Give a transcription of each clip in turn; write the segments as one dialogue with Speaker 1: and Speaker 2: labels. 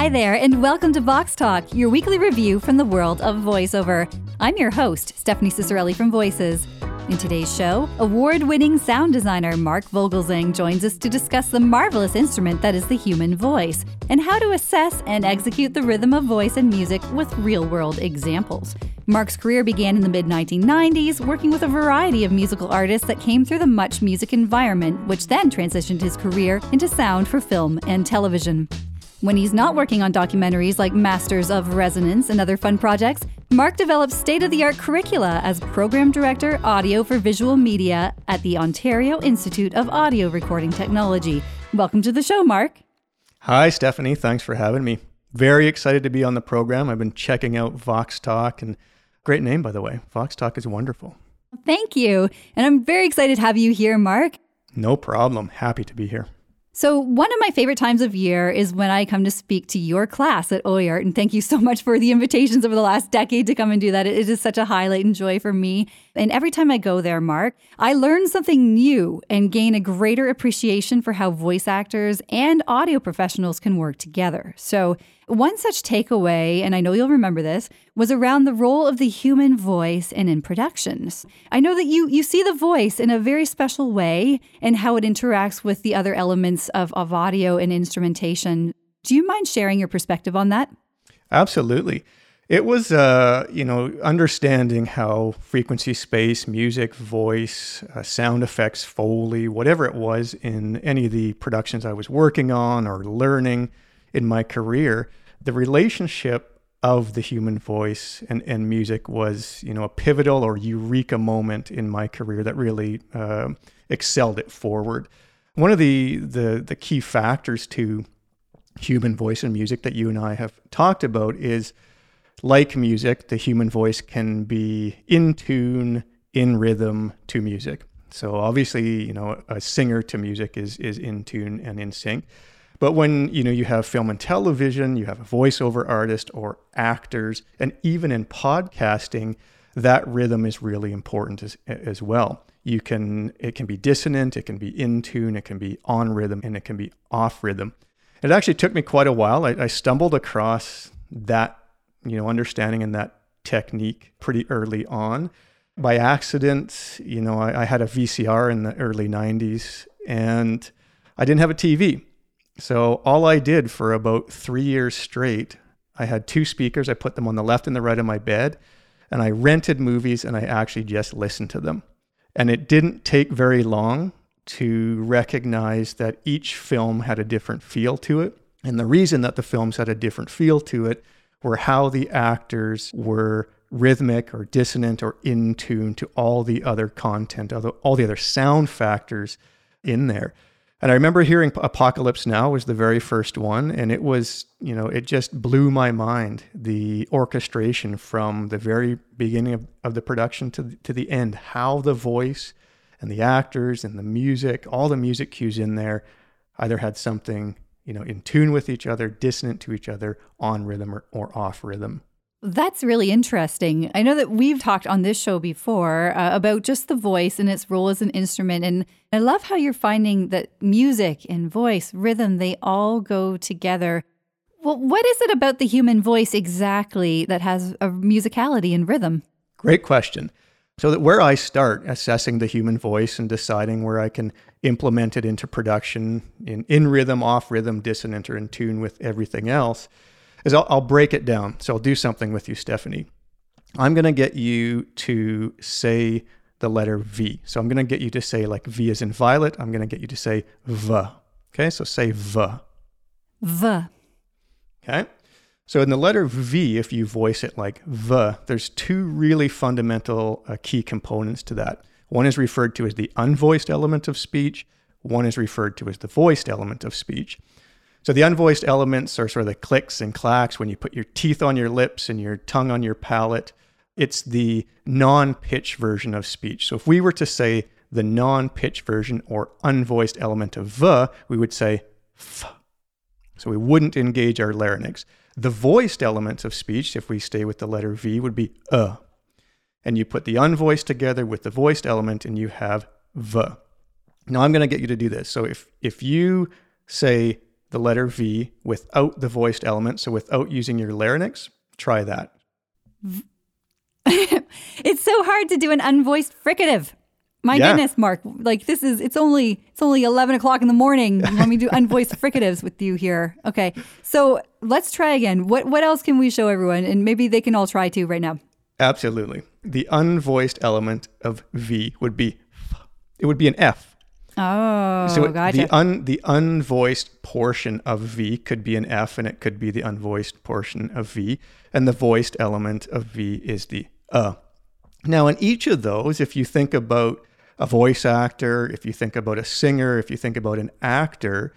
Speaker 1: Hi there, and welcome to Vox Talk, your weekly review from the world of voiceover. I'm your host, Stephanie Ciccarelli from Voices. In today's show, award winning sound designer Mark Vogelzang joins us to discuss the marvelous instrument that is the human voice and how to assess and execute the rhythm of voice and music with real world examples. Mark's career began in the mid 1990s, working with a variety of musical artists that came through the Much Music environment, which then transitioned his career into sound for film and television. When he's not working on documentaries like Masters of Resonance and other fun projects, Mark develops state of the art curricula as Program Director Audio for Visual Media at the Ontario Institute of Audio Recording Technology. Welcome to the show, Mark.
Speaker 2: Hi, Stephanie. Thanks for having me. Very excited to be on the program. I've been checking out Vox Talk, and great name, by the way. Vox Talk is wonderful.
Speaker 1: Thank you. And I'm very excited to have you here, Mark.
Speaker 2: No problem. Happy to be here.
Speaker 1: So, one of my favorite times of year is when I come to speak to your class at OIART. And thank you so much for the invitations over the last decade to come and do that. It is such a highlight and joy for me. And every time I go there, Mark, I learn something new and gain a greater appreciation for how voice actors and audio professionals can work together. So, one such takeaway, and I know you'll remember this, was around the role of the human voice and in productions. I know that you you see the voice in a very special way and how it interacts with the other elements of, of audio and instrumentation. Do you mind sharing your perspective on that?
Speaker 2: Absolutely. It was, uh, you know, understanding how frequency space, music, voice, uh, sound effects, Foley, whatever it was in any of the productions I was working on or learning in my career, the relationship of the human voice and, and music was, you know, a pivotal or eureka moment in my career that really uh, excelled it forward. One of the, the the key factors to human voice and music that you and I have talked about is like music, the human voice can be in tune, in rhythm to music. So obviously, you know, a singer to music is is in tune and in sync. But when you know you have film and television, you have a voiceover artist or actors, and even in podcasting, that rhythm is really important as, as well. You can it can be dissonant, it can be in tune, it can be on rhythm, and it can be off rhythm. It actually took me quite a while. I, I stumbled across that you know understanding and that technique pretty early on by accident. You know, I, I had a VCR in the early '90s, and I didn't have a TV. So all I did for about three years straight, I had two speakers. I put them on the left and the right of my bed, and I rented movies and I actually just listened to them. And it didn't take very long to recognize that each film had a different feel to it. And the reason that the films had a different feel to it were how the actors were rhythmic or dissonant or in tune to all the other content, all the other sound factors in there. And I remember hearing Apocalypse Now was the very first one, and it was, you know, it just blew my mind. The orchestration from the very beginning of, of the production to, to the end, how the voice and the actors and the music, all the music cues in there either had something, you know, in tune with each other, dissonant to each other, on rhythm or, or off rhythm.
Speaker 1: That's really interesting. I know that we've talked on this show before uh, about just the voice and its role as an instrument. And I love how you're finding that music and voice, rhythm, they all go together. Well, what is it about the human voice exactly that has a musicality and rhythm?
Speaker 2: Great question. So that where I start assessing the human voice and deciding where I can implement it into production in, in rhythm, off rhythm, dissonant, or in tune with everything else is I'll, I'll break it down. So I'll do something with you, Stephanie. I'm going to get you to say the letter V. So I'm going to get you to say like V is in violet. I'm going to get you to say V. Okay, so say V.
Speaker 1: V.
Speaker 2: Okay. So in the letter V, if you voice it like V, there's two really fundamental uh, key components to that. One is referred to as the unvoiced element of speech. One is referred to as the voiced element of speech. So the unvoiced elements are sort of the clicks and clacks when you put your teeth on your lips and your tongue on your palate. It's the non pitch version of speech. So if we were to say the non pitch version or unvoiced element of v, we would say f. So we wouldn't engage our larynx. The voiced elements of speech, if we stay with the letter V, would be uh. And you put the unvoiced together with the voiced element and you have v. Now I'm going to get you to do this. So if if you say the letter V without the voiced element, so without using your larynx, try that.
Speaker 1: it's so hard to do an unvoiced fricative. My
Speaker 2: Yeah.
Speaker 1: goodness, Mark! Like this is it's only it's only eleven o'clock in the morning when we do unvoiced fricatives with you here. Okay, so let's try again. What what else can we show everyone, and maybe they can all try too right now.
Speaker 2: Absolutely. The unvoiced element of V would be it would be an F.
Speaker 1: Oh,
Speaker 2: So it-
Speaker 1: gotcha.
Speaker 2: the un the unvoiced portion of V could be an F and it could be the unvoiced portion of V. And the voiced element of V is the uh. Now in each of those, if you think about a voice actor, if you think about a singer, if you think about an actor,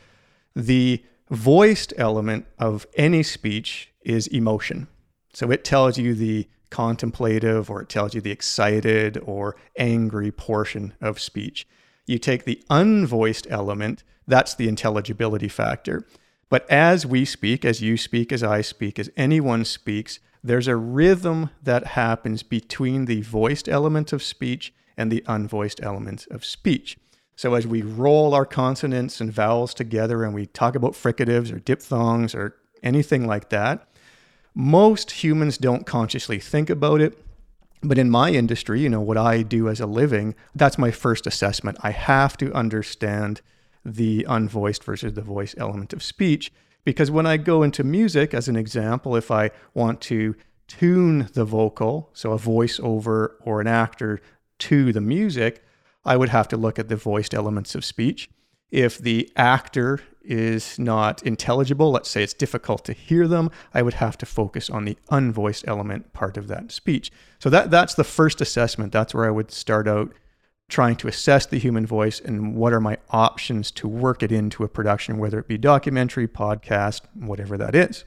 Speaker 2: the voiced element of any speech is emotion. So it tells you the contemplative or it tells you the excited or angry portion of speech. You take the unvoiced element, that's the intelligibility factor. But as we speak, as you speak, as I speak, as anyone speaks, there's a rhythm that happens between the voiced element of speech and the unvoiced element of speech. So as we roll our consonants and vowels together and we talk about fricatives or diphthongs or anything like that, most humans don't consciously think about it. But in my industry, you know, what I do as a living, that's my first assessment. I have to understand the unvoiced versus the voice element of speech. Because when I go into music, as an example, if I want to tune the vocal, so a voiceover or an actor to the music, I would have to look at the voiced elements of speech. If the actor is not intelligible, let's say it's difficult to hear them, I would have to focus on the unvoiced element part of that speech. So that that's the first assessment. That's where I would start out trying to assess the human voice and what are my options to work it into a production, whether it be documentary, podcast, whatever that is.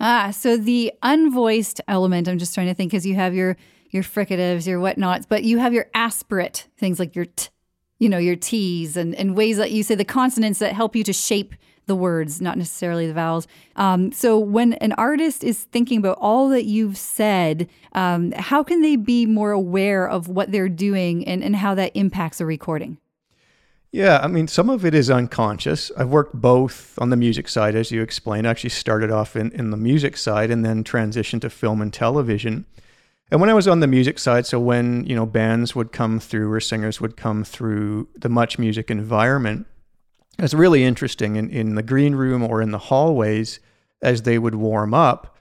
Speaker 1: Ah, so the unvoiced element, I'm just trying to think because you have your your fricatives, your whatnots, but you have your aspirate things like your t, you know, your t's and, and ways that you say the consonants that help you to shape the words, not necessarily the vowels. Um, so when an artist is thinking about all that you've said, um, how can they be more aware of what they're doing and, and how that impacts a recording?
Speaker 2: Yeah, I mean, some of it is unconscious. I've worked both on the music side, as you explained. I actually started off in, in the music side and then transitioned to film and television. And when I was on the music side, so when, you know, bands would come through or singers would come through the much music environment, it's really interesting. In, in the green room or in the hallways as they would warm up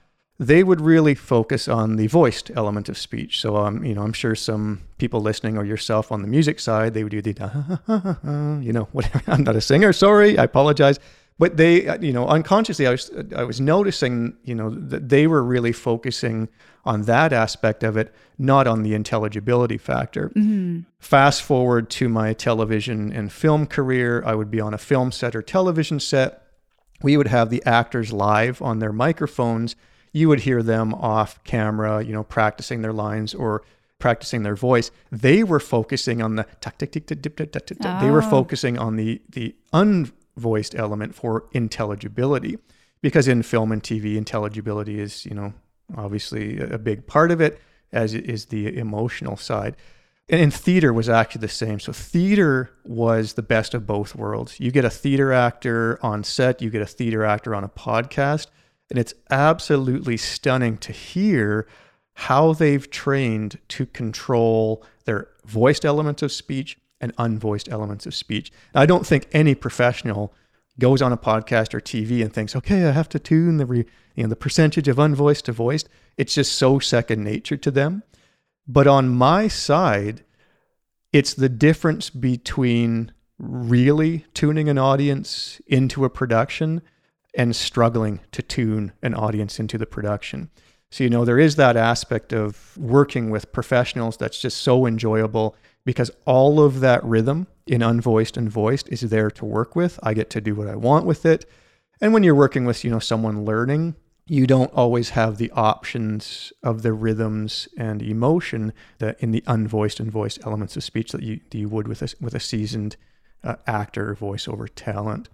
Speaker 2: they would really focus on the voiced element of speech. So um, you know i'm sure some people listening or yourself on the music side they would do the you know whatever. I'm not a singer sorry i apologize but they uh, you know unconsciously i was i was noticing you know that they were really focusing on that aspect of it not on the intelligibility factor. Fast forward to my television and film career. I would be on a film set or television set. We would have the actors live on their microphones. You would hear them off camera you know practicing their lines or practicing their voice. They were focusing on the tuck, they were
Speaker 1: Oh.
Speaker 2: focusing on the the unvoiced element for intelligibility because in film and tv intelligibility is you know obviously a big part of it as is the emotional side and in theater was actually the same. So theater was the best of both worlds. You get a theater actor on set, you get a theater actor on a podcast, and it's absolutely stunning to hear how they've trained to control their voiced elements of speech and unvoiced elements of speech. I don't think any professional goes on a podcast or TV and thinks, "Okay, I have to tune the re, you know the percentage of unvoiced to voiced." It's just so second nature to them. But on my side, it's the difference between really tuning an audience into a production and struggling to tune an audience into the production. So, you know, there is that aspect of working with professionals that's just so enjoyable because all of that rhythm in unvoiced and voiced is there to work with. I get to do what I want with it. And when you're working with, you know, someone learning, you don't always have the options of the rhythms and emotion that in the unvoiced and voiced elements of speech that you, that you would with a, with a seasoned uh, actor voiceover talent.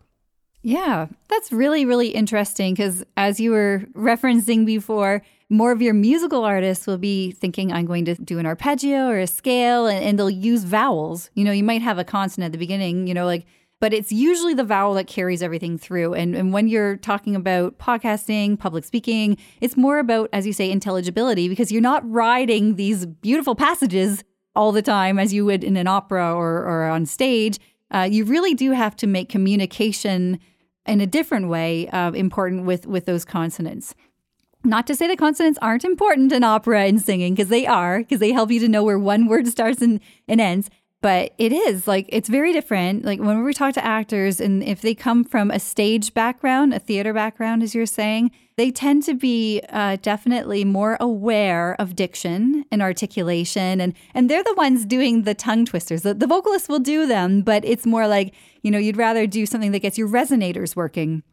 Speaker 1: Yeah, that's really, really interesting because as you were referencing before, more of your musical artists will be thinking, I'm going to do an arpeggio or a scale, and, and they'll use vowels. You know, you might have a consonant at the beginning, you know, like but it's usually the vowel that carries everything through. And, and when you're talking about podcasting, public speaking, it's more about, as you say, intelligibility because you're not riding these beautiful passages all the time as you would in an opera or, or on stage. Uh, you really do have to make communication in a different way uh, important with with those consonants. Not to say that consonants aren't important in opera and singing, because they are, because they help you to know where one word starts and, and ends but it is like it's very different. Like when we talk to actors and if they come from a stage background a theater background as you're saying they tend to be uh, definitely more aware of diction and articulation and and they're the ones doing the tongue twisters. The, the vocalists will do them but it's more like you know you'd rather do something that gets your resonators working.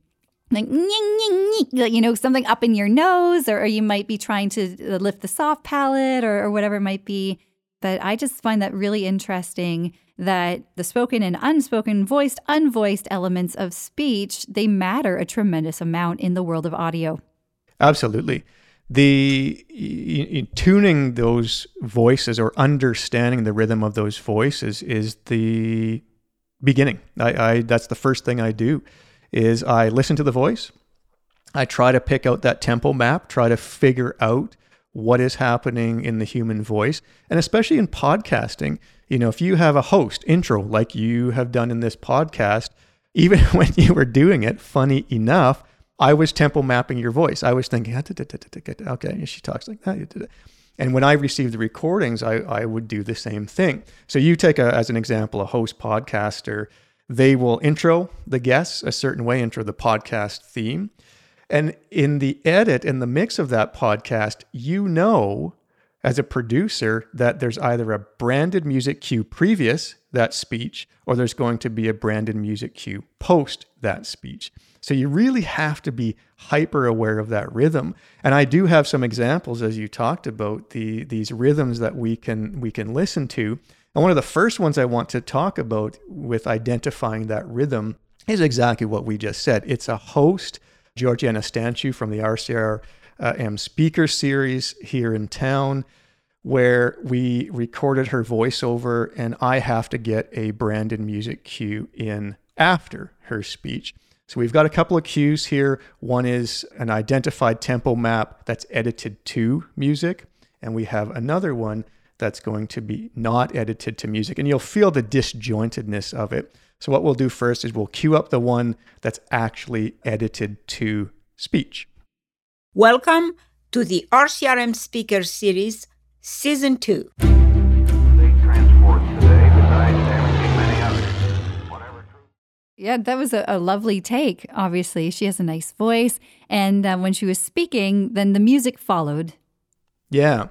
Speaker 1: Like you know something up in your nose or, or you might be trying to lift the soft palate or, or whatever it might be but I just find that really interesting that the spoken and unspoken, voiced, unvoiced elements of speech, they matter a tremendous amount in the world of audio.
Speaker 2: Absolutely. The tuning those voices or understanding the rhythm of those voices is the beginning. I, I that's the first thing I do is I listen to the voice. I try to pick out that tempo map, try to figure out what is happening in the human voice. And especially in podcasting, you know, if you have a host intro like you have done in this podcast, even when you were doing it, funny enough, I was tempo mapping your voice. I was thinking, ah, okay, she talks like that. And when I received the recordings, I, I would do the same thing. So you take a, as an example, a host podcaster, they will intro the guests a certain way, intro the podcast theme. And in the edit and the mix of that podcast, you know as a producer that there's either a branded music cue previous that speech or there's going to be a branded music cue post that speech. So you really have to be hyper aware of that rhythm. And I do have some examples as you talked about the these rhythms that we can we can listen to. And one of the first ones I want to talk about with identifying that rhythm is exactly what we just said. It's a host Georgiana Stanchu from the RCRM speaker series here in town, where we recorded her voiceover, and I have to get a branded music cue in after her speech. So we've got a couple of cues here. One is an identified tempo map that's edited to music, and we have another one that's going to be not edited to music. And you'll feel the disjointedness of it. So what we'll do first is we'll queue up the one that's actually edited to speech.
Speaker 3: Welcome to the RCRM Speaker Series, Season 2.
Speaker 1: Yeah, that was a, a, lovely take. Obviously, she has a nice voice. And uh, when she was speaking, then the music followed.
Speaker 2: Yeah.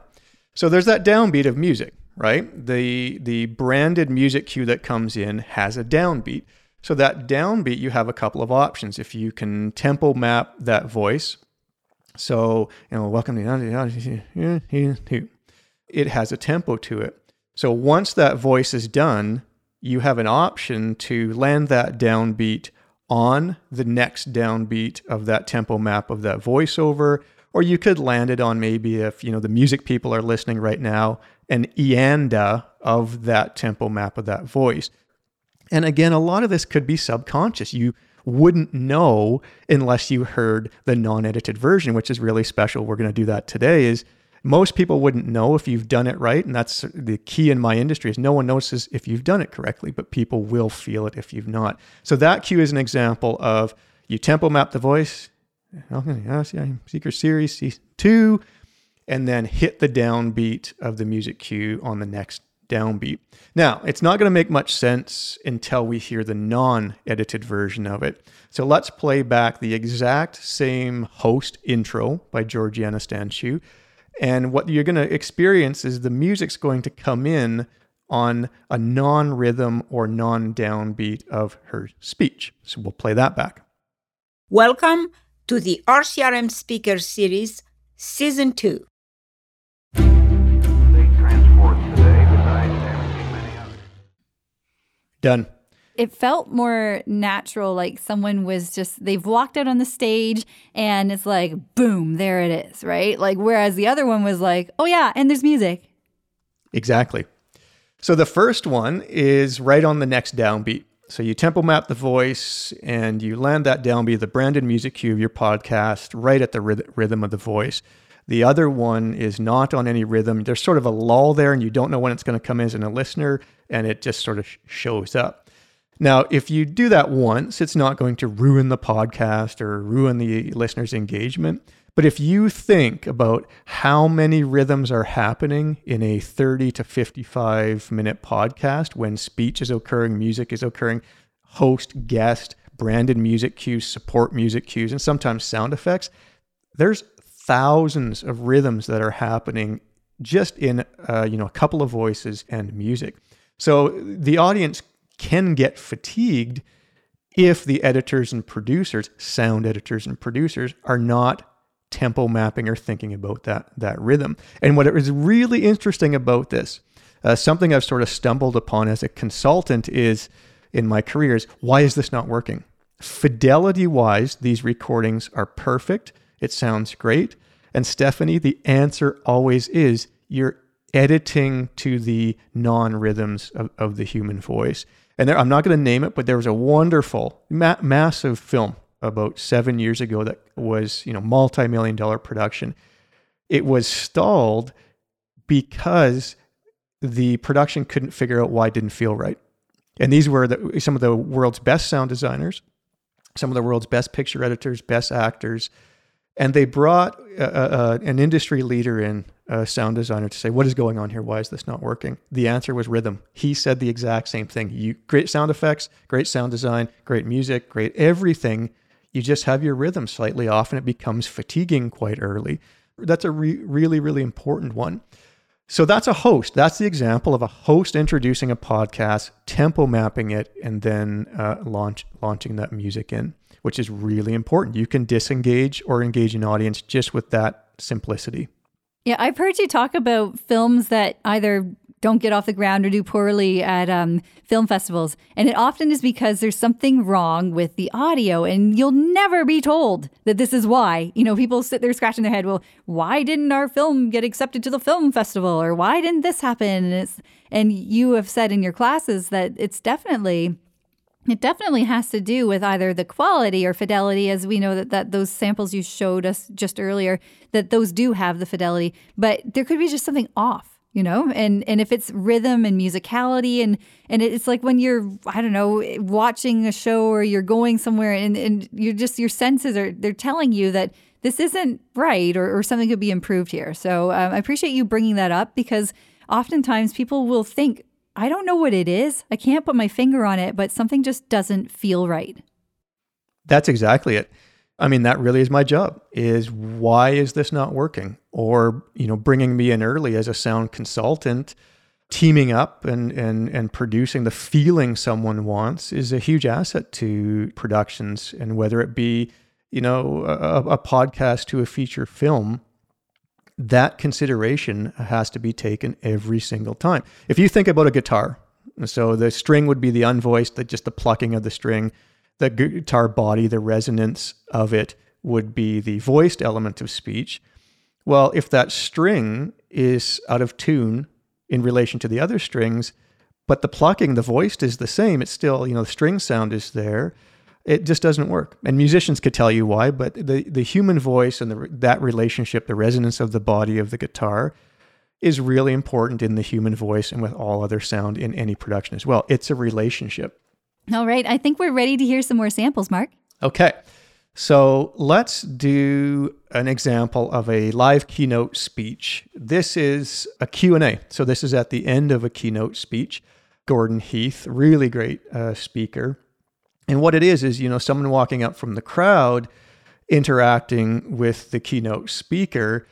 Speaker 2: So there's that downbeat of music right? The the branded music cue that comes in has a downbeat. So that downbeat, you have a couple of options. If you can tempo map that voice, so you know, welcome to it has a tempo to it. So once that voice is done, you have an option to land that downbeat on the next downbeat of that tempo map of that voiceover or you could land it on maybe if you know the music people are listening right now an eanda of that tempo map of that voice. And again a lot of this could be subconscious. You wouldn't know unless you heard the non-edited version which is really special. We're going to do that today is most people wouldn't know if you've done it right and that's the key in my industry is no one notices if you've done it correctly but people will feel it if you've not. So that cue is an example of you tempo map the voice. Okay, yeah, Speaker Series C2, and then hit the downbeat of the music cue on the next downbeat. Now, it's not going to make much sense until we hear the non edited version of it. So let's play back the exact same host intro by Georgiana Stanchu. And what you're going to experience is the music's going to come in on a non rhythm or non downbeat of her speech. So we'll play that back.
Speaker 3: Welcome to the RCRM Speaker Series, Season 2.
Speaker 2: Done.
Speaker 1: It felt more natural, like someone was just, they've walked out on the stage and it's like, boom, there it is, right? Like, whereas the other one was like, oh, yeah, and there's music.
Speaker 2: Exactly. So the first one is right on the next downbeat. So you tempo map the voice and you land that down be the branded music cue of your podcast right at the rhythm of the voice. The other one is not on any rhythm. There's sort of a lull there, and you don't know when it's going to come in as a listener, and it just sort of shows up. Now, if you do that once, it's not going to ruin the podcast or ruin the listener's engagement. But if you think about how many rhythms are happening in a 30 to 55 minute podcast when speech is occurring, music is occurring, host, guest, branded music cues, support music cues, and sometimes sound effects, there's thousands of rhythms that are happening just in uh, you know a couple of voices and music. So the audience can get fatigued if the editors and producers, sound editors and producers, are not tempo mapping or thinking about that that rhythm. And what is really interesting about this, uh, something I've sort of stumbled upon as a consultant is in my career is why is this not working? Fidelity wise, these recordings are perfect. It sounds great. And Stephanie, the answer always is you're editing to the non rhythms of, of the human voice. And there, I'm not going to name it, but there was a wonderful, ma- massive film about seven years ago that was, you know, multi-million dollar production. It was stalled because the production couldn't figure out why it didn't feel right. And these were the, some of the world's best sound designers, some of the world's best picture editors, best actors, and they brought uh, uh, an industry leader in, a sound designer, to say, "What is going on here? Why is this not working?" The answer was rhythm. He said the exact same thing. You great sound effects, great sound design, great music, great everything. You just have your rhythm slightly off, and it becomes fatiguing quite early. That's a re- really, really important one. So that's a host. That's the example of a host introducing a podcast, tempo mapping it, and then uh, launch launching that music in which is really important. You can disengage or engage an audience just with that simplicity.
Speaker 1: Yeah, I've heard you talk about films that either don't get off the ground or do poorly at um, film festivals. And it often is because there's something wrong with the audio, and you'll never be told that this is why. You know, people sit there scratching their head, well, why didn't our film get accepted to the film festival? Or why didn't this happen? And, and you have said in your classes that it's definitely it definitely has to do with either the quality or fidelity, as we know that, that those samples you showed us just earlier, that those do have the fidelity, but there could be just something off, you know? And and if it's rhythm and musicality and and it's like when you're, I don't know, watching a show or you're going somewhere and, and you're just your senses are they're telling you that this isn't right or, or something could be improved here. So um, I appreciate you bringing that up because oftentimes people will think I don't know what it is. I can't put my finger on it, but something just doesn't feel right.
Speaker 2: That's exactly it. I mean, that really is my job is why is this not working? Or, you know, bringing me in early as a sound consultant, teaming up and, and, and producing the feeling someone wants is a huge asset to productions. And whether it be, you know, a, a podcast to a feature film, that consideration has to be taken every single time. If you think about a guitar, so the string would be the unvoiced, the, just the plucking of the string, the guitar body, the resonance of it would be the voiced element of speech. Well, if that string is out of tune in relation to the other strings, but the plucking, the voiced is the same, it's still, you know, the string sound is there it just doesn't work. And musicians could tell you why, but the, the human voice and the, that relationship, the resonance of the body of the guitar, is really important in the human voice and with all other sound in any production as well. It's a relationship.
Speaker 1: All right. I think we're ready to hear some more samples, Mark.
Speaker 2: Okay. So let's do an example of a live keynote speech. This is a Q&A. So this is at the end of a keynote speech. Gordon Heath, really great uh, speaker, and what it is is, you know, someone walking up from the crowd interacting with the keynote speaker.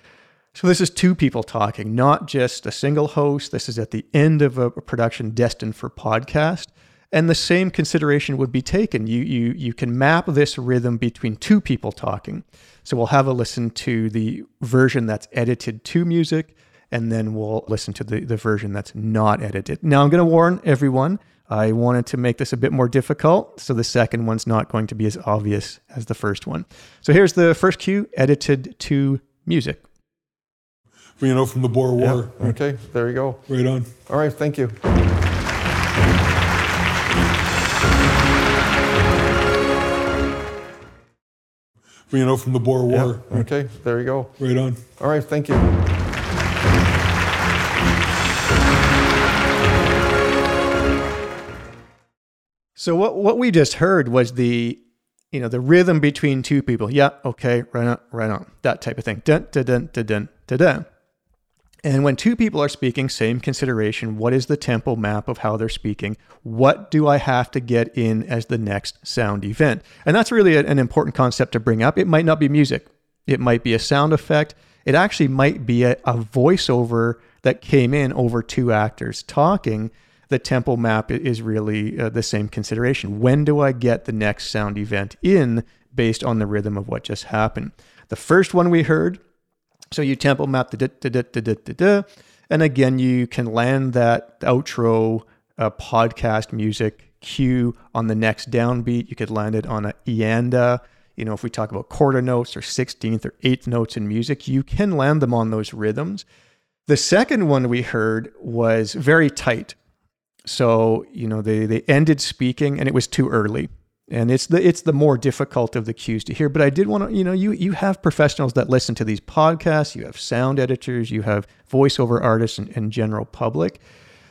Speaker 2: So this is two people talking, not just a single host. This is at the end of a production destined for podcast. And the same consideration would be taken. You, you, you can map this rhythm between two people talking. So we'll have a listen to the version that's edited to music, and then we'll listen to the, the version that's not edited. Now, I'm going to warn everyone I wanted to make this a bit more difficult, so the second one's not going to be as obvious as the first one. So here's the first cue edited to music.
Speaker 4: You know, from the Boer War.
Speaker 5: Okay, there you go.
Speaker 4: Right on.
Speaker 5: All right, thank you.
Speaker 4: You know, from the Boer War.
Speaker 5: Okay, there you go.
Speaker 4: Right on.
Speaker 5: All right, thank you.
Speaker 2: So what what we just heard was the you know the rhythm between two people. Yeah, okay, right on, right on, that type of thing. Dun dun dun dun dun dun. dun. And when two people are speaking, same consideration. What is the tempo map of how they're speaking? What do I have to get in as the next sound event? And that's really an important concept to bring up. It might not be music. It might be a sound effect. It actually might be a, a voiceover that came in over two actors talking the tempo map is really uh, the same consideration. When do I get the next sound event in based on the rhythm of what just happened? The first one we heard, so you tempo map the da da da da da da, and again you can land that outro uh, podcast music cue on the next downbeat. You could land it on a ianda. You know, if we talk about quarter notes or 16th or 8th notes in music, you can land them on those rhythms. The second one we heard was very tight. So, you know, they, they ended speaking and it was too early. And it's the it's the more difficult of the cues to hear. But I did want to, you know, you you have professionals that listen to these podcasts, you have sound editors, you have voiceover artists and, and general public.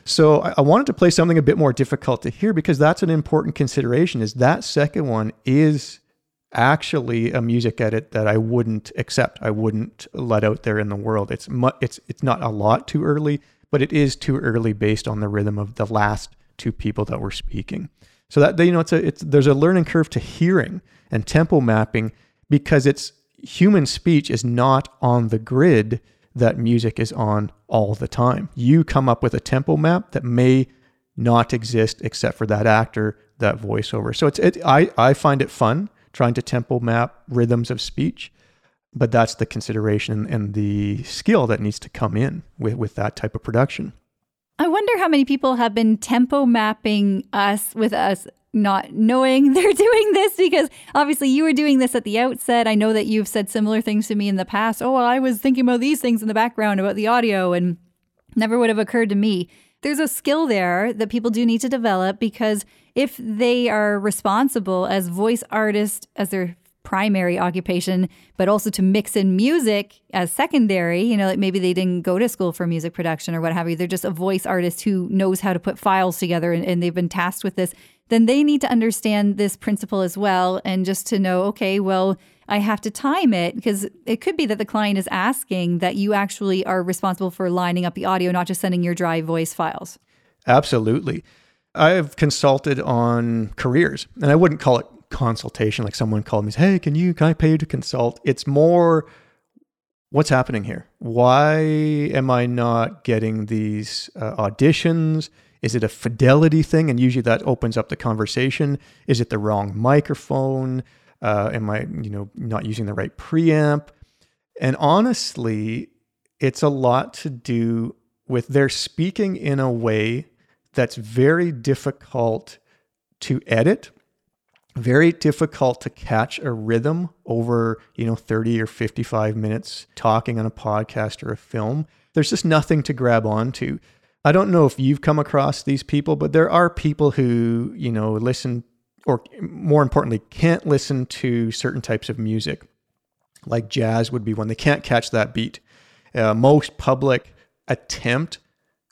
Speaker 2: So I, I wanted to play something a bit more difficult to hear because that's an important consideration. Is that second one is actually a music edit that I wouldn't accept. I wouldn't let out there in the world. It's mu- it's it's not a lot too early, but it is too early based on the rhythm of the last two people that were speaking. So that you know, it's a it's there's a learning curve to hearing and tempo mapping because it's human speech is not on the grid that music is on all the time. You come up with a tempo map that may not exist except for that actor, that voiceover. So it's it, I I find it fun trying to tempo map rhythms of speech but that's the consideration and the skill that needs to come in with, with that type of production.
Speaker 1: I wonder how many people have been tempo mapping us with us not knowing they're doing this because obviously you were doing this at the outset. I know that you've said similar things to me in the past. Oh, well, I was thinking about these things in the background about the audio and never would have occurred to me. There's a skill there that people do need to develop because if they are responsible as voice artists, as their primary occupation, but also to mix in music as secondary. You know, like maybe they didn't go to school for music production or what have you. They're just a voice artist who knows how to put files together and, and they've been tasked with this. Then they need to understand this principle as well and just to know, okay, well, I have to time it because it could be that the client is asking that you actually are responsible for lining up the audio, not just sending your dry voice files.
Speaker 2: Absolutely. I've consulted on careers, and I wouldn't call it consultation, like someone called me, hey, can you, can I pay you to consult? It's more, what's happening here? Why am I not getting these uh, auditions? Is it a fidelity thing? And usually that opens up the conversation. Is it the wrong microphone? Uh, am I, you know, not using the right preamp? And honestly, it's a lot to do with their speaking in a way that's very difficult to edit very difficult to catch a rhythm over, you know, 30 or 55 minutes talking on a podcast or a film. There's just nothing to grab onto. I don't know if you've come across these people, but there are people who, you know, listen or more importantly, can't listen to certain types of music. Like jazz would be one. They can't catch that beat. Uh, most public attempt,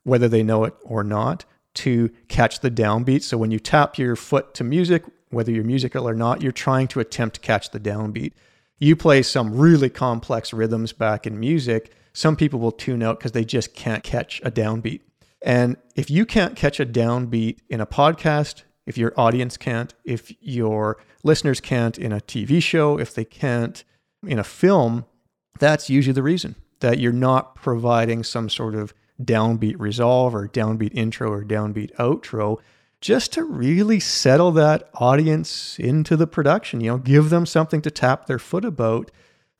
Speaker 2: whether they know it or not, to catch the downbeat. So when you tap your foot to music, whether you're musical or not, you're trying to attempt to catch the downbeat. You play some really complex rhythms back in music, some people will tune out because they just can't catch a downbeat. And if you can't catch a downbeat in a podcast, if your audience can't, if your listeners can't in a TV show, if they can't in a film, that's usually the reason that you're not providing some sort of downbeat resolve or downbeat intro or downbeat outro just to really settle that audience into the production, you know, give them something to tap their foot about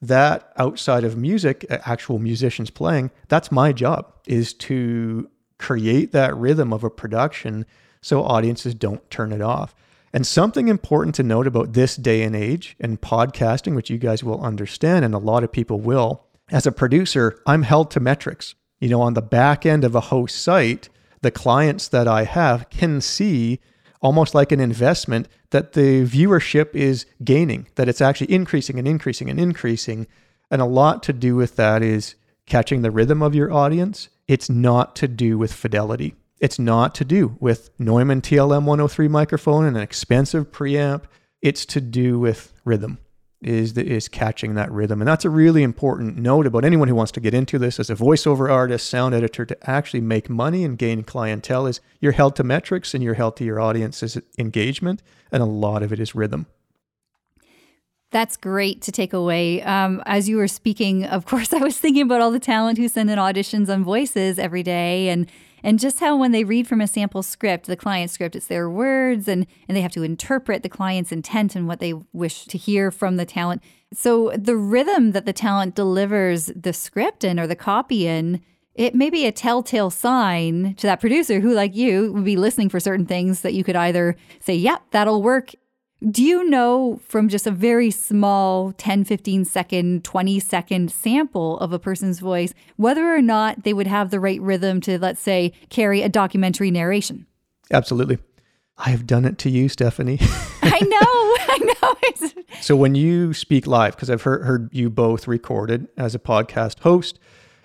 Speaker 2: that outside of music, actual musicians playing, that's my job is to create that rhythm of a production so audiences don't turn it off. And something important to note about this day and age and podcasting, which you guys will understand, and a lot of people will, as a producer, I'm held to metrics. You know, on the back end of a host site, the clients that I have can see almost like an investment that the viewership is gaining, that it's actually increasing and increasing and increasing. And a lot to do with that is catching the rhythm of your audience. It's not to do with fidelity. It's not to do with Neumann TLM 103 microphone and an expensive preamp. It's to do with rhythm is the, is catching that rhythm. And that's a really important note about anyone who wants to get into this as a voiceover artist, sound editor to actually make money and gain clientele is you're held to metrics and you're held to your audience's engagement and a lot of it is rhythm.
Speaker 1: That's great to take away. Um, as you were speaking, of course, I was thinking about all the talent who send in auditions on voices every day and and just how when they read from a sample script, the client script, it's their words and, and they have to interpret the client's intent and what they wish to hear from the talent. So the rhythm that the talent delivers the script in or the copy in, it may be a telltale sign to that producer who, like you, would be listening for certain things that you could either say, yep, yeah, that'll work do you know from just a very small 10, 15 second, 20 second sample of a person's voice whether or not they would have the right rhythm to, let's say, carry a documentary narration?
Speaker 2: Absolutely. I have done it to you, Stephanie.
Speaker 1: I know. I know.
Speaker 2: so when you speak live, because I've heard, heard you both recorded as a podcast host,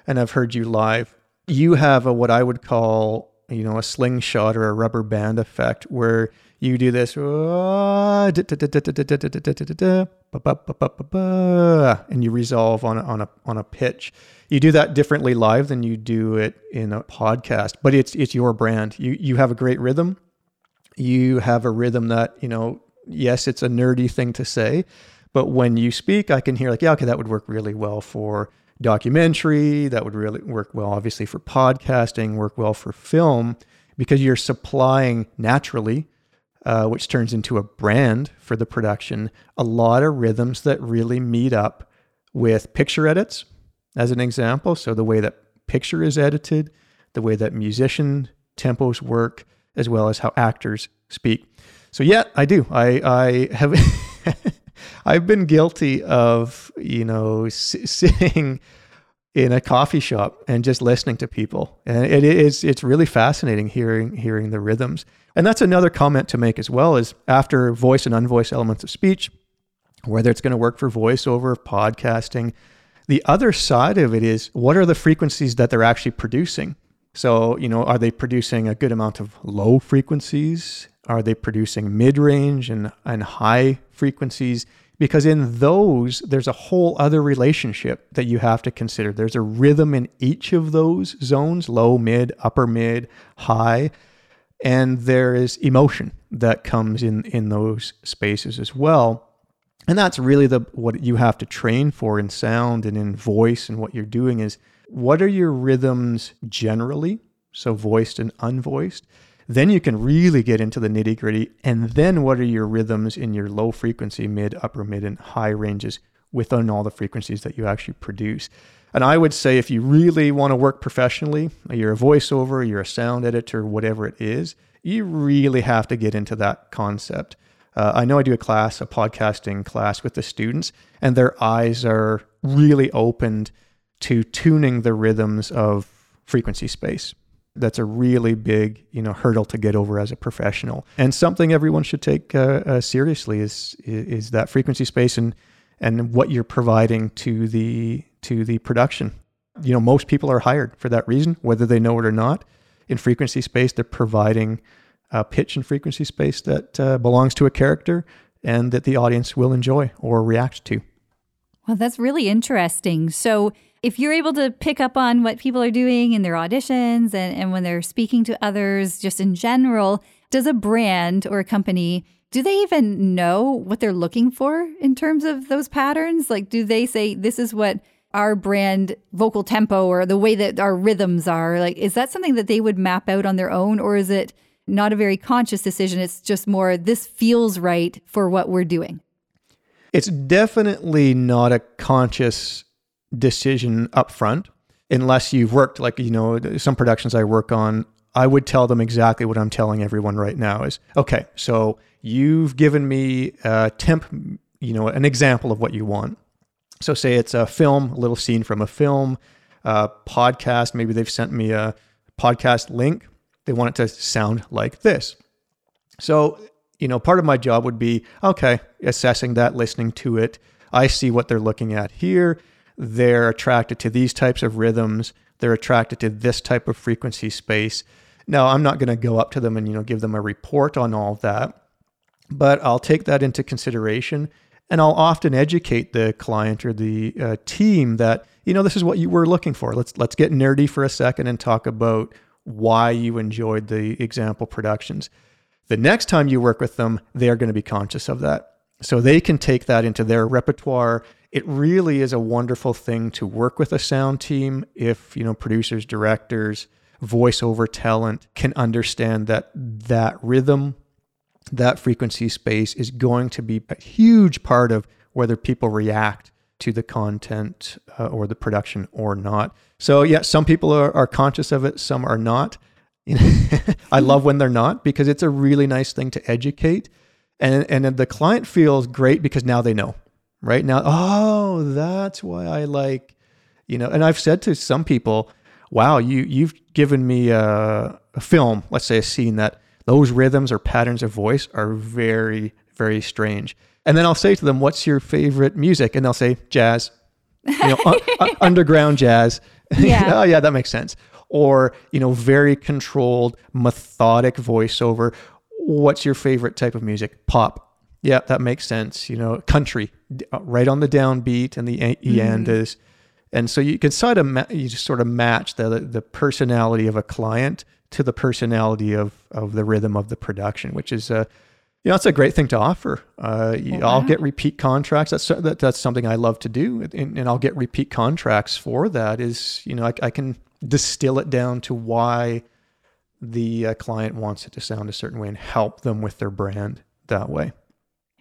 Speaker 2: and I've heard you live, you have a what I would call, you know, a slingshot or a rubber band effect where you do this and you resolve on a, on a on a pitch. You do that differently live than you do it in a podcast, but it's it's your brand. You you have a great rhythm. You have a rhythm that, you know, yes, it's a nerdy thing to say, but when you speak, I can hear like, yeah, okay, that would work really well for documentary, that would really work well obviously for podcasting, work well for film because you're supplying naturally uh, which turns into a brand for the production, a lot of rhythms that really meet up with picture edits, as an example. So the way that picture is edited, the way that musician tempos work, as well as how actors speak. So yeah, I do. I I have I've been guilty of you know sitting in a coffee shop and just listening to people, and it is it's really fascinating hearing hearing the rhythms. And that's another comment to make as well is after voice and unvoiced elements of speech, whether it's going to work for voiceover, podcasting, the other side of it is what are the frequencies that they're actually producing? So, you know, are they producing a good amount of low frequencies? Are they producing mid range and, and high frequencies? Because in those, there's a whole other relationship that you have to consider. There's a rhythm in each of those zones low, mid, upper mid, high and there is emotion that comes in in those spaces as well. And that's really the what you have to train for in sound and in voice and what you're doing is what are your rhythms generally? So voiced and unvoiced then you can really get into the nitty gritty and then what are your rhythms in your low frequency mid upper mid and high ranges within all the frequencies that you actually produce and I would say if you really want to work professionally, you're a voiceover, you're a sound editor, whatever it is, you really have to get into that concept. Uh, I know I do a class, a podcasting class with the students, and their eyes are really opened to tuning the rhythms of frequency space. That's a really big, you know, hurdle to get over as a professional, and something everyone should take uh, uh, seriously is is that frequency space and and what you're providing to the to the production. You know, most people are hired for that reason, whether they know it or not. In frequency space, they're providing a pitch and frequency space that uh, belongs to a character and that the audience will enjoy or react to.
Speaker 1: Well, that's really interesting. So, if you're able to pick up on what people are doing in their auditions and, and when they're speaking to others, just in general, does a brand or a company do they even know what they're looking for in terms of those patterns? Like, do they say, this is what our brand vocal tempo or the way that our rhythms are like is that something that they would map out on their own or is it not a very conscious decision? It's just more this feels right for what we're doing
Speaker 2: it's definitely not a conscious decision up front unless you've worked like you know some productions i work on i would tell them exactly what i'm telling everyone right now is okay so you've given me a temp you know an example of what you want so, say it's a film, a little scene from a film, a podcast. Maybe they've sent me a podcast link. They want it to sound like this. So, you know, part of my job would be okay, assessing that, listening to it. I see what they're looking at here. They're attracted to these types of rhythms. They're attracted to this type of frequency space. Now, I'm not going to go up to them and, you know, give them a report on all of that, but I'll take that into consideration and I'll often educate the client or the uh, team that, you know, this is what you were looking for. Let's let's get nerdy for a second and talk about why you enjoyed the example productions. The next time you work with them, they're going to be conscious of that. So they can take that into their repertoire. It really is a wonderful thing to work with a sound team if, you know, producers, directors, voiceover talent can understand that that rhythm, that frequency space is going to be a huge part of whether people react to the content uh, or the production or not. So, yeah, some people are, are conscious of it, some are not. I love when they're not because it's a really nice thing to educate. And, and the client feels great because now they know, right? Now, oh, that's why I like, you know, and I've said to some people, wow, you, you've given me a, a film, let's say a scene that those rhythms or patterns of voice are very, very strange. And then I'll say to them, what's your favorite music? And they'll say jazz, you know, un- underground jazz.
Speaker 1: Yeah.
Speaker 2: oh, yeah, that makes sense. Or, you know, very controlled, methodic voiceover. What's your favorite type of music? Pop. Yeah, that makes sense. You know, country, uh, right on the downbeat and the e end is. And so you can sort of ma- you just sort of match the the personality of a client to the personality of of the rhythm of the production, which is a you know, it's a great thing to offer. Uh, you,
Speaker 1: Wow.
Speaker 2: I'll get repeat contracts. That's that, that's something I love to do, and, and I'll get repeat contracts for that. Is you know, I, I can distill it down to why the uh, client wants it to sound a certain way and help them with their brand that way.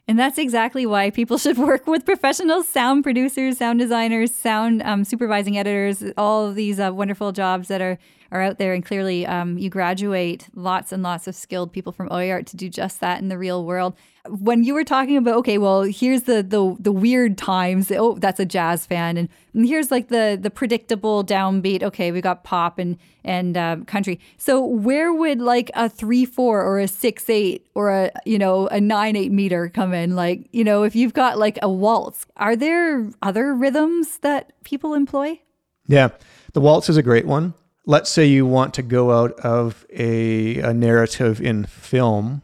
Speaker 1: And that's exactly why people should work with professional sound producers, sound designers, sound um, supervising editors, all of these uh, wonderful jobs that are are out there. And clearly, um, you graduate lots and lots of skilled people from OER to do just that in the real world. When you were talking about, okay, well, here's the the the weird times. Oh, that's a jazz fan, and, and here's like the the predictable downbeat. Okay, we got pop and and um, country. So where would like a three four or a six eight or a you know a nine eight meter come in? Like you know if you've got like a waltz, are there other rhythms that people employ?
Speaker 2: Yeah, the waltz is a great one. Let's say you want to go out of a, a narrative in film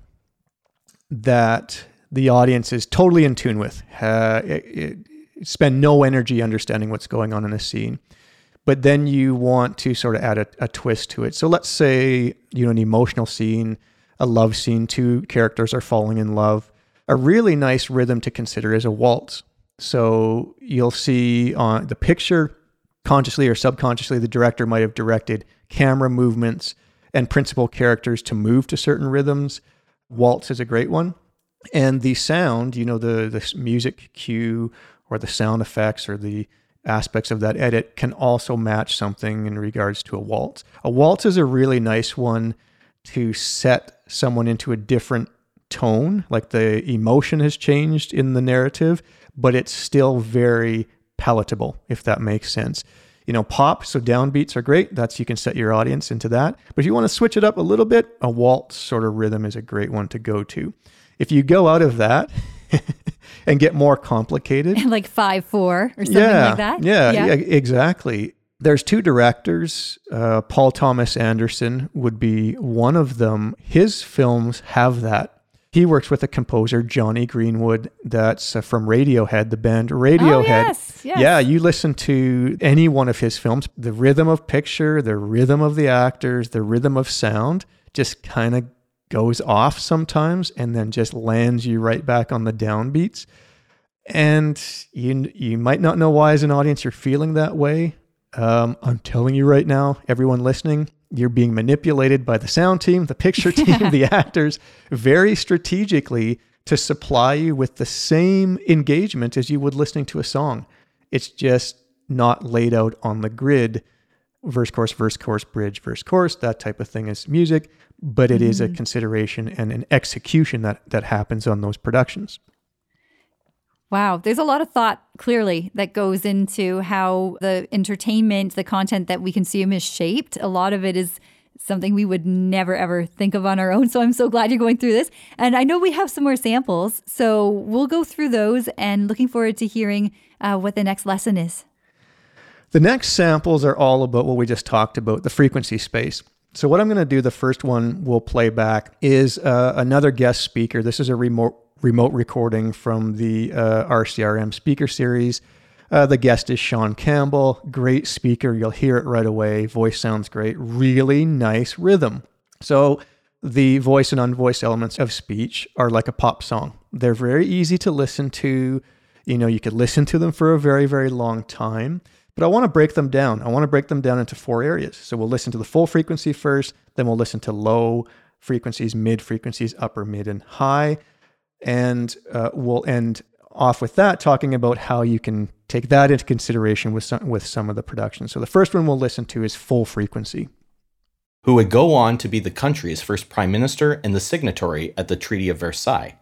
Speaker 2: that the audience is totally in tune with, uh, it, it, spend no energy understanding what's going on in a scene. But then you want to sort of add a, a twist to it. So let's say, you know, an emotional scene, a love scene, two characters are falling in love. A really nice rhythm to consider is a waltz. So you'll see on the picture, consciously or subconsciously, the director might have directed camera movements and principal characters to move to certain rhythms. Waltz is a great one. And the sound, you know, the, the music cue or the sound effects or the aspects of that edit can also match something in regards to a waltz. A waltz is a really nice one to set someone into a different tone, like the emotion has changed in the narrative, but it's still very palatable, if that makes sense. You know, pop, so downbeats are great. That's you can set your audience into that. But if you want to switch it up a little bit, a waltz sort of rhythm is a great one to go to. If you go out of that and get more complicated,
Speaker 1: like five four or something
Speaker 2: yeah,
Speaker 1: like that?
Speaker 2: Yeah, yeah, exactly. There's two directors. Uh, Paul Thomas Anderson would be one of them. His films have that. He works with a composer, Jonny Greenwood, that's uh, from Radiohead, the band Radiohead.
Speaker 1: Oh, yes, yes.
Speaker 2: Yeah, you listen to any one of his films, the rhythm of picture, the rhythm of the actors, the rhythm of sound just kind of goes off sometimes and then just lands you right back on the downbeats. And you you might not know why as an audience you're feeling that way. Um, I'm telling you right now, everyone listening, you're being manipulated by the sound team, the picture team, the actors, very strategically to supply you with the same engagement as you would listening to a song. It's just not laid out on the grid. Verse chorus verse chorus bridge verse chorus that type of thing is music but it is a mm-hmm. consideration and an execution that that happens on those productions
Speaker 1: Wow, there's a lot of thought clearly that goes into how the entertainment, the content that we consume is shaped. A lot of it is something we would never ever think of on our own. So I'm so glad you're going through this. And I know we have some more samples. So we'll go through those and looking forward to hearing uh, what the next lesson is.
Speaker 2: The next samples are all about what we just talked about the frequency space. So, what I'm going to do, the first one we'll play back, is uh, another guest speaker. This is a remote remote recording from the uh, RCRM speaker series. Uh, the guest is Sean Campbell, great speaker. You'll hear it right away. Voice sounds great. Really nice rhythm. So, the voice and unvoiced elements of speech are like a pop song. They're very easy to listen to. You know, you could listen to them for a very, very long time. But I want to break them down. I want to break them down into four areas. So we'll listen to the full frequency first, then we'll listen to low frequencies, mid frequencies, upper, mid, and high. And uh, we'll end off with that, talking about how you can take that into consideration with some, with some of the production. So the first one we'll listen to is full frequency.
Speaker 6: Who would go on to be the country's first prime minister and the signatory at the Treaty of Versailles.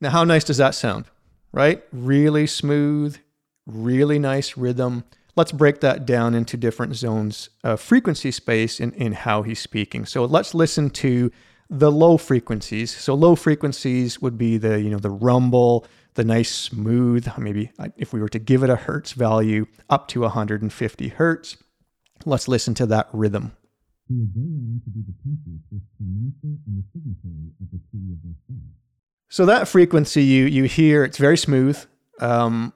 Speaker 2: Now, how nice does that sound? Right? Really smooth, really nice rhythm. Let's break that down into different zones of frequency space in, in how he's speaking. So let's listen to the low frequencies. So low frequencies would be the, you know, the rumble, the nice smooth, maybe if we were to give it a hertz value up to 150 hertz. Let's listen to that rhythm. So that frequency you you hear, it's very smooth. Um,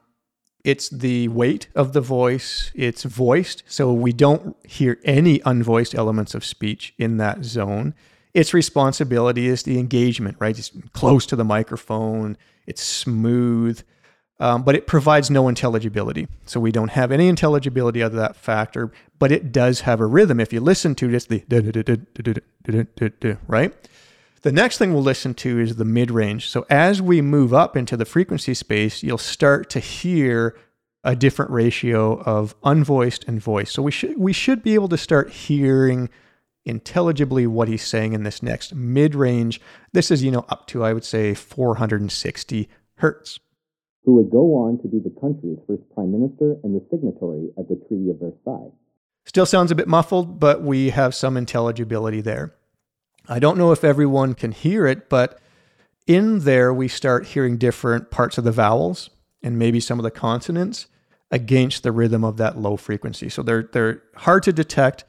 Speaker 2: it's the weight of the voice. It's voiced, so we don't hear any unvoiced elements of speech in that zone. Its responsibility is the engagement, right? It's close to the microphone. It's smooth, um, but it provides no intelligibility. So we don't have any intelligibility out of that factor, but it does have a rhythm. If you listen to it's the right. The next thing we'll listen to is the mid range. So as we move up into the frequency space, you'll start to hear a different ratio of unvoiced and voiced. So we should we should be able to start hearing intelligibly what he's saying in this next mid range. This is, you know, up to, I would say, 460 hertz.
Speaker 6: Who would go on to be the country's first prime minister and the signatory at the Treaty of Versailles.
Speaker 2: Still sounds a bit muffled, but we have some intelligibility there. I don't know if everyone can hear it, but in there we start hearing different parts of the vowels and maybe some of the consonants against the rhythm of that low frequency. So they're they're hard to detect,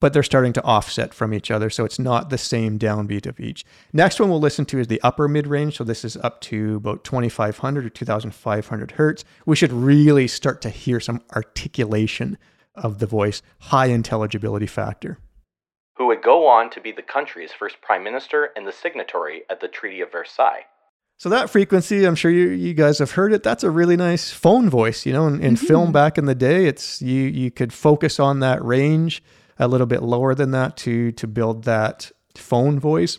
Speaker 2: but they're starting to offset from each other. So it's not the same downbeat of each. Next one we'll listen to is the upper mid range. So this is up to about 2500 or 2500 hertz. We should really start to hear some articulation of the voice, high intelligibility factor.
Speaker 6: Who would go on to be the country's first prime minister and the signatory at the Treaty of Versailles.
Speaker 2: So that frequency, I'm sure you, you guys have heard it. That's a really nice phone voice. You know, in, in mm-hmm. film back in the day, it's you you could focus on that range a little bit lower than that to to build that phone voice.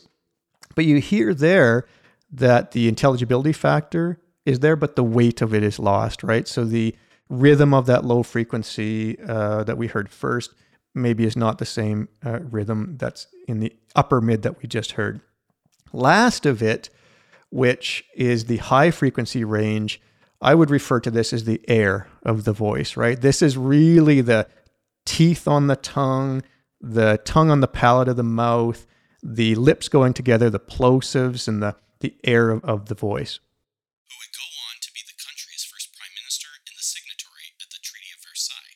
Speaker 2: But you hear there that the intelligibility factor is there, but the weight of it is lost, right? So the rhythm of that low frequency uh, that we heard first maybe is not the same uh, rhythm that's in the upper mid that we just heard. Last of it, which is the high frequency range, I would refer to this as the air of the voice, right? This is really the teeth on the tongue, the tongue on the palate of the mouth, the lips going together, the plosives, and the, the air of, of the voice.
Speaker 6: Who would go on to be the country's first prime minister and the signatory at the Treaty of Versailles.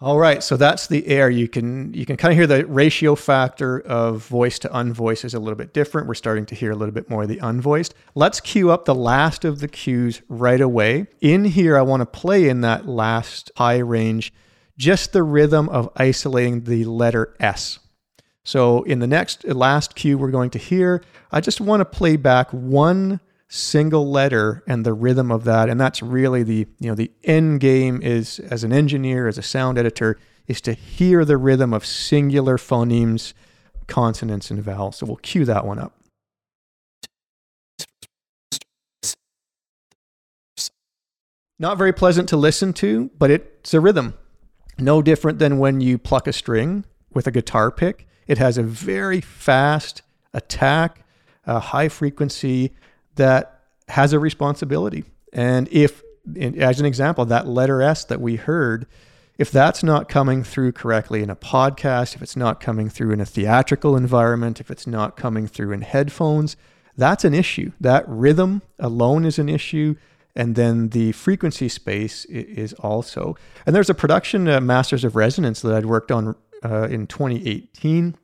Speaker 2: All right, so that's the air. You can you can kind of hear the ratio factor of voice to unvoiced is a little bit different. We're starting to hear a little bit more of the unvoiced. Let's cue up the last of the cues right away. In here, I want to play in that last high range just the rhythm of isolating the letter S. So in the next uh, last cue we're going to hear, I just want to play back one single letter and the rhythm of that and that's really the you know the end game is as an engineer as a sound editor is to hear the rhythm of singular phonemes consonants and vowels. So we'll cue that one up. Not very pleasant to listen to but it's a rhythm no different than when you pluck a string with a guitar pick. It has a very fast attack, a high frequency that has a responsibility. And if, as an example, that letter S that we heard, If that's not coming through correctly in a podcast, if it's not coming through in a theatrical environment, if it's not coming through in headphones, that's an issue. That rhythm alone is an issue. And then the frequency space is also. And there's a production, uh, Masters of Resonance, that I'd worked on uh, in 2018.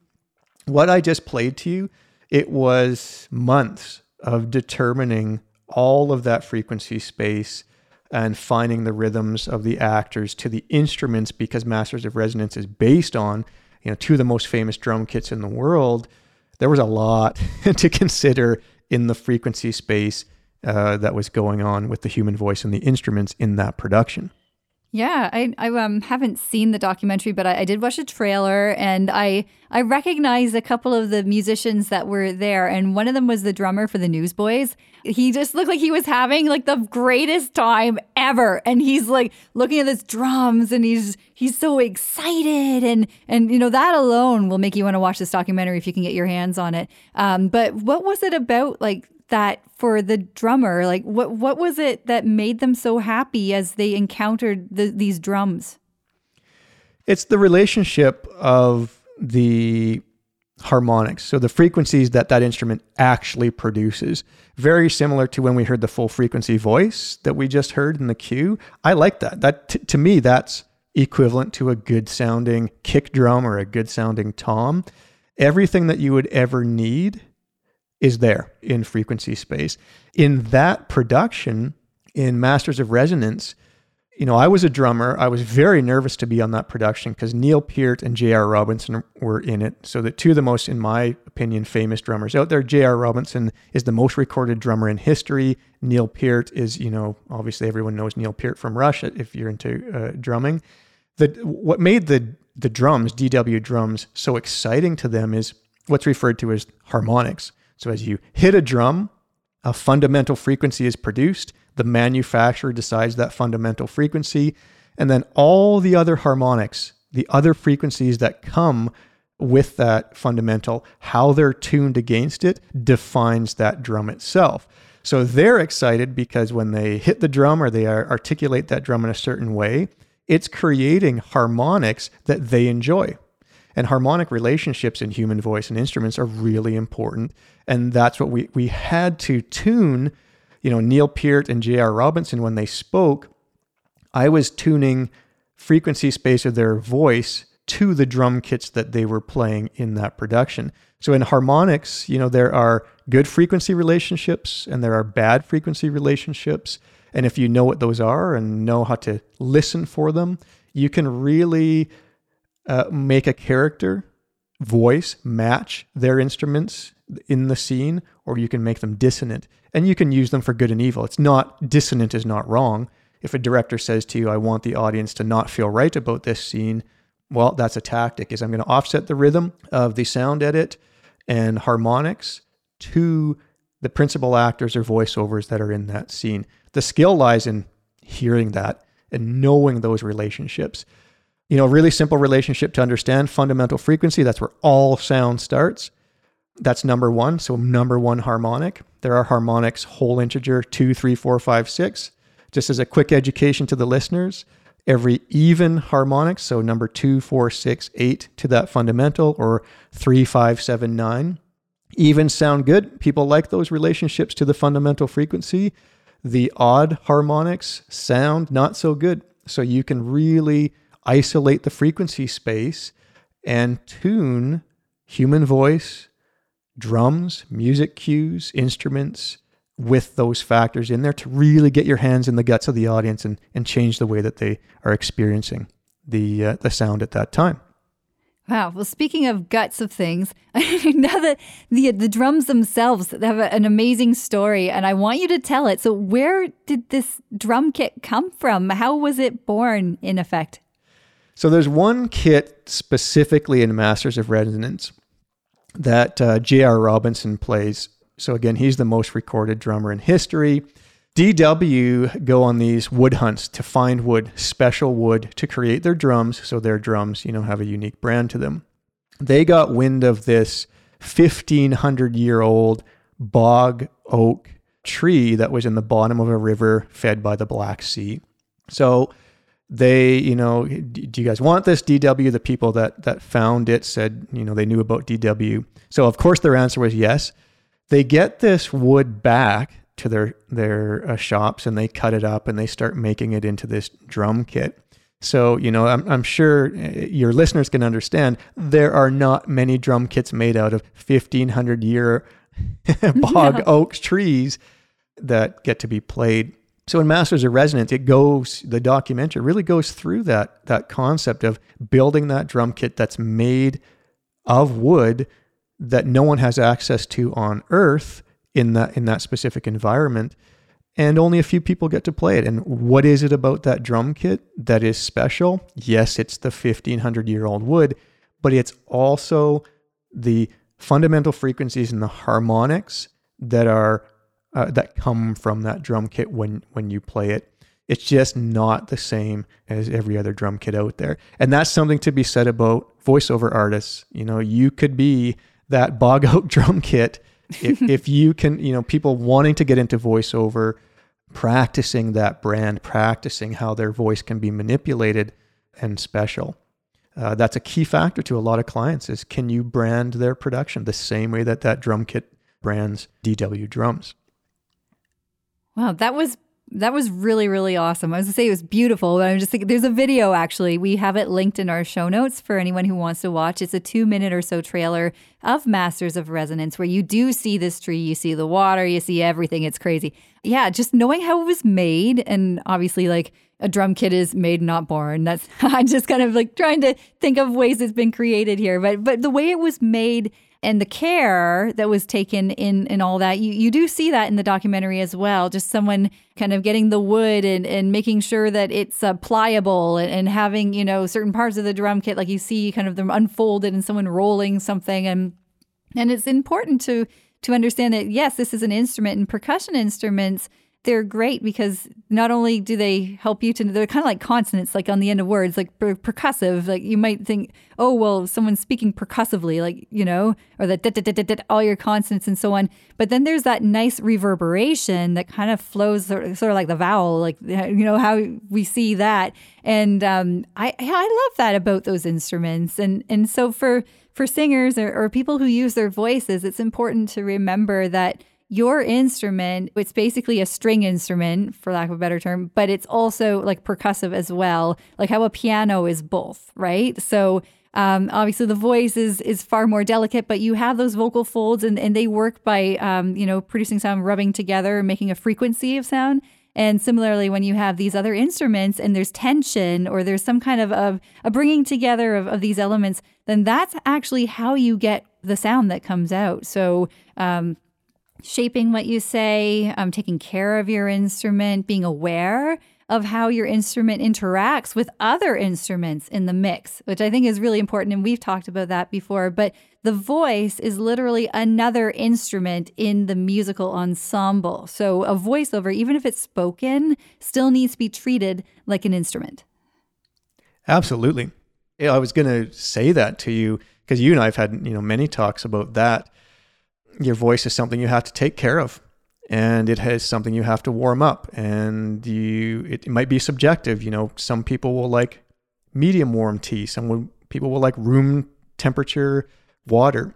Speaker 2: What I just played to you, it was months of determining all of that frequency space and finding the rhythms of the actors to the instruments because Masters of Resonance is based on, you know, two of the most famous drum kits in the world. There was a lot to consider in the frequency space uh, that was going on with the human voice and the instruments in that production.
Speaker 1: Yeah, I I um haven't seen the documentary, but I, I, did watch a trailer, and I I recognized a couple of the musicians that were there, and one of them was the drummer for the Newsboys. He just looked like he was having like the greatest time ever, and he's like looking at his drums, and he's he's so excited, and and you know that alone will make you want to watch this documentary if you can get your hands on it. Um, but what was it about like that for the drummer? Like, what what was it that made them so happy as they encountered the, these drums?
Speaker 2: It's the relationship of the harmonics, so the frequencies that that instrument actually produces. Very similar to when we heard the full frequency voice that we just heard in the cue. I like that. That t- to me, that's equivalent to a good sounding kick drum or a good sounding tom. Everything that you would ever need is there in frequency space. In that production, in Masters of Resonance, you know, I was a drummer. I was very nervous to be on that production because Neil Peart and J.R. Robinson were in it. So the two of the most, in my opinion, famous drummers out there. J.R. Robinson is the most recorded drummer in history. Neil Peart is, you know, obviously everyone knows Neil Peart from Rush if you're into uh, drumming. The what made the the drums, DW drums, so exciting to them is what's referred to as harmonics. So as you hit a drum, a fundamental frequency is produced. The manufacturer decides that fundamental frequency. And then all the other harmonics, the other frequencies that come with that fundamental, how they're tuned against it defines that drum itself. So they're excited because when they hit the drum or they articulate that drum in a certain way, it's creating harmonics that they enjoy. And harmonic relationships in human voice and instruments are really important. And that's what we, we had to tune. You know, Neil Peart and J.R. Robinson, when they spoke, I was tuning frequency space of their voice to the drum kits that they were playing in that production. So in harmonics, you know, there are good frequency relationships and there are bad frequency relationships. And if you know what those are and know how to listen for them, you can really uh, make a character voice match their instruments in the scene, or you can make them dissonant. And you can use them for good and evil. It's not dissonant is not wrong. If a director says to you, I want the audience to not feel right about this scene, well, that's a tactic is I'm going to offset the rhythm of the sound edit and harmonics to the principal actors or voiceovers that are in that scene. The skill lies in hearing that and knowing those relationships you know, really simple relationship to understand fundamental frequency. That's where all sound starts. That's number one. So, number one harmonic. There are harmonics, whole integer, two, three, four, five, six. Just as a quick education to the listeners, every even harmonic, so number two, four, six, eight to that fundamental, or three, five, seven, nine. Even sound good. People like those relationships to the fundamental frequency. The odd harmonics sound not so good. So you can really isolate the frequency space and tune human voice, drums, music cues, instruments with those factors in there to really get your hands in the guts of the audience and, and change the way that they are experiencing the uh, the sound at that time.
Speaker 1: Wow. Well, speaking of guts of things, now that the the drums themselves have an amazing story, and I want you to tell it. So, where did this drum kit come from? How was it born? In effect.
Speaker 2: So there's one kit specifically in Masters of Resonance that uh, J.R. Robinson plays. So again, he's the most recorded drummer in history. DW go on these wood hunts to find wood, special wood to create their drums. So their drums, you know, have a unique brand to them. They got wind of this 1500 year old bog oak tree that was in the bottom of a river fed by the Black Sea. So they, you know, do you guys want this DW? The people that that found it said, you know, they knew about DW. So of course their answer was yes. They get this wood back to their their uh, shops and they cut it up and they start making it into this drum kit. So, you know, I'm, I'm sure uh, your listeners can understand there are not many drum kits made out of 1500 year bog yeah. oak trees that get to be played. So in Masters of Resonance, it goes the documentary really goes through that that concept of building that drum kit that's made of wood that no one has access to on Earth in that in that specific environment and only a few people get to play it. And what is it about that drum kit that is special? Yes, it's the 1500 year old wood, but it's also the fundamental frequencies and the harmonics that are uh, that come from that drum kit when when you play it. It's just not the same as every other drum kit out there. And that's something to be said about voiceover artists. You know, you could be that bog oak drum kit if, if you can, you know, people wanting to get into voiceover, practicing that brand, practicing how their voice can be manipulated and special. Uh, that's a key factor to a lot of clients is can you brand their production the same way that that drum kit brands DW drums?
Speaker 1: Wow, that was that was really, really awesome. I was gonna say it was beautiful, but I'm just thinking there's a video actually. We have it linked in our show notes for anyone who wants to watch. It's a two minute or so trailer of Masters of Resonance where you do see this tree, you see the water, you see everything. It's crazy. Yeah, just knowing how it was made and obviously like a drum kit is made not born. That's I'm just kind of like trying to think of ways it's been created here. But but the way it was made and the care that was taken in in all that you, you do see that in the documentary as well just someone kind of getting the wood and, and making sure that it's uh, pliable and, and having you know certain parts of the drum kit like you see kind of them unfolded and someone rolling something. And and it's important to to understand that yes this is an instrument and percussion instruments they're great because not only do they help you to they're kind of like consonants like on the end of words like per- percussive like you might think oh well someone's speaking percussively like you know or the all your consonants and so on. But then there's that nice reverberation that kind of flows sort of, sort of like the vowel like you know how we see that. And um, I I love that about those instruments. And and so for for singers or, or people who use their voices it's important to remember that your instrument, it's basically a string instrument, for lack of a better term, but it's also like percussive as well, like how a piano is both, right? So um, obviously the voice is is far more delicate, but you have those vocal folds and, and they work by um, you know producing sound, rubbing together, making a frequency of sound. And similarly, when you have these other instruments and there's tension or there's some kind of, of a bringing together of, of these elements, then that's actually how you get the sound that comes out. So um, shaping what you say, um, taking care of your instrument, being aware of how your instrument interacts with other instruments in the mix, which I think is really important. And we've talked about that before. But the voice is literally another instrument in the musical ensemble. So a voiceover, even if it's spoken, still needs to be treated like an instrument.
Speaker 2: Absolutely. I was going to say that to you because you and I have had you know many talks about that your voice is something you have to take care of and it has something you have to warm up and you it, might be subjective you know some people will like medium warm tea some people will like room temperature water.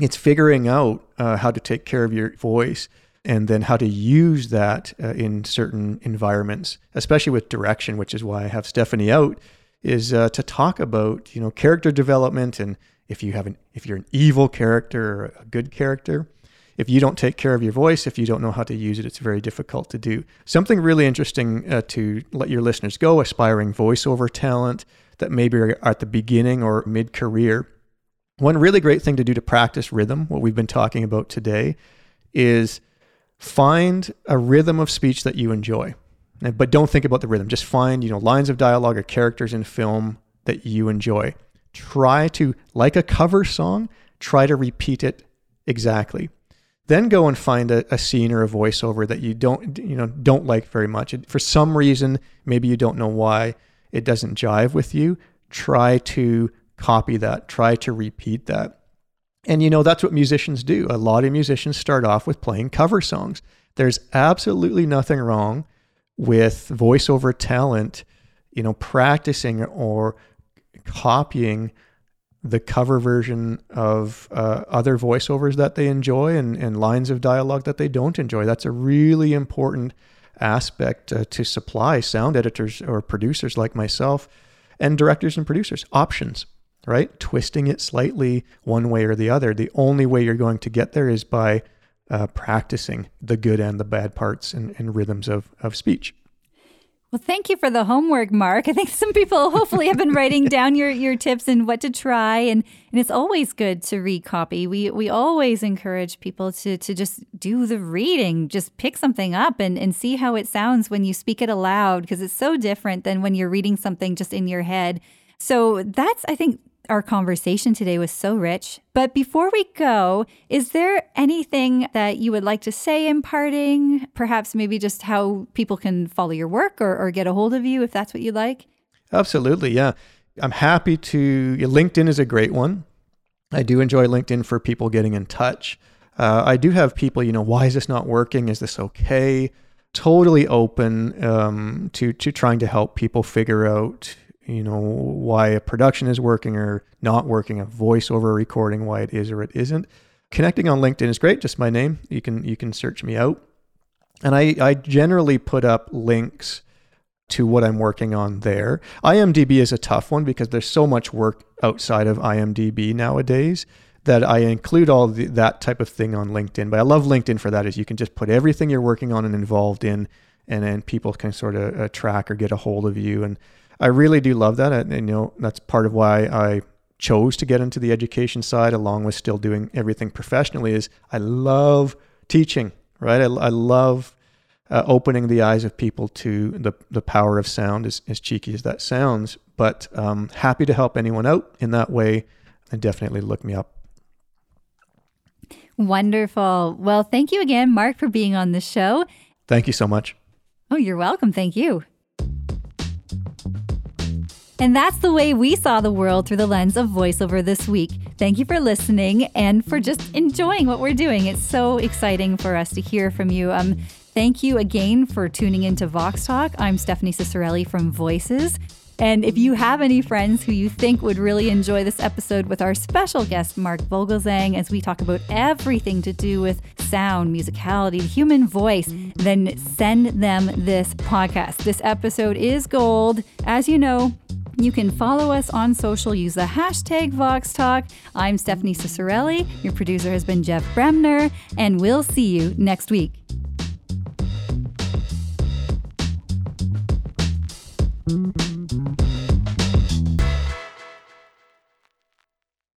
Speaker 2: It's figuring out uh, how to take care of your voice and then how to use that uh, in certain environments especially with direction which is why i have stephanie out is uh, to talk about you know character development and if you have an if you're an evil character or a good character if you don't take care of your voice if you don't know how to use it it's very difficult to do. Something really interesting uh, to let your listeners go aspiring voiceover talent that maybe are at the beginning or mid career one really great thing to do to practice rhythm what we've been talking about today is find a rhythm of speech that you enjoy. But don't think about the rhythm. Just find you know lines of dialogue or characters in film that you enjoy try to, like a cover song, try to repeat it exactly. Then go and find a, a scene or a voiceover that you don't, you know, don't like very much. For some reason, maybe you don't know why it doesn't jive with you. Try to copy that. Try to repeat that. And you know, that's what musicians do. A lot of musicians start off with playing cover songs. There's absolutely nothing wrong with voiceover talent you know, practicing or copying the cover version of uh, other voiceovers that they enjoy and, and lines of dialogue that they don't enjoy. That's a really important aspect uh, to supply sound editors or producers like myself and directors and producers options, right? Twisting it slightly one way or the other. The only way you're going to get there is by uh, practicing the good and the bad parts and, and rhythms of, of speech.
Speaker 1: Well, thank you for the homework, Mark. I think some people hopefully have been writing down your, your tips and what to try. And, and it's always good to read copy. We we always encourage people to to just do the reading, just pick something up and, and see how it sounds when you speak it aloud, because it's so different than when you're reading something just in your head. So that's I think our conversation today was so rich. But before we go, is there anything that you would like to say in parting? Perhaps maybe just how people can follow your work or, or get a hold of you if that's what you'd like?
Speaker 2: Absolutely. Yeah. I'm happy to. LinkedIn is a great one. I do enjoy LinkedIn for people getting in touch. Uh, I do have people, you know, why is this not working? Is this okay? Totally open um, to to trying to help people figure out you know, why a production is working or not working, a voiceover recording, why it is or it isn't. Connecting on LinkedIn is great, just my name. You can you can search me out. And I, I generally put up links to what I'm working on there. IMDb is a tough one because there's so much work outside of IMDb nowadays that I include all the, that type of thing on LinkedIn. But I love LinkedIn for that is you can just put everything you're working on and involved in, and then people can sort of uh, track or get a hold of you. And I really do love that. And, and, you know, that's part of why I chose to get into the education side along with still doing everything professionally is I love teaching, right? I, I love uh, opening the eyes of people to the, the power of sound, as, as cheeky as that sounds. But um, happy to help anyone out in that way. And definitely look me up.
Speaker 1: Wonderful. Well, thank you again, Mark, for being on the show.
Speaker 2: Thank you so much.
Speaker 1: Oh, you're welcome. Thank you. And that's the way we saw the world through the lens of voiceover this week. Thank you for listening and for just enjoying what we're doing. It's so exciting for us to hear from you. Um, thank you again for tuning into Vox Talk. I'm Stephanie Ciccarelli from Voices. And if you have any friends who you think would really enjoy this episode with our special guest, Mark Vogelsang, as we talk about everything to do with sound, musicality, human voice, then send them this podcast. This episode is gold. As you know, you can follow us on social. Use the hashtag VoxTalk. I'm Stephanie Ciccarelli. Your producer has been Jeff Bremner, and we'll see you next week. Mm-hmm.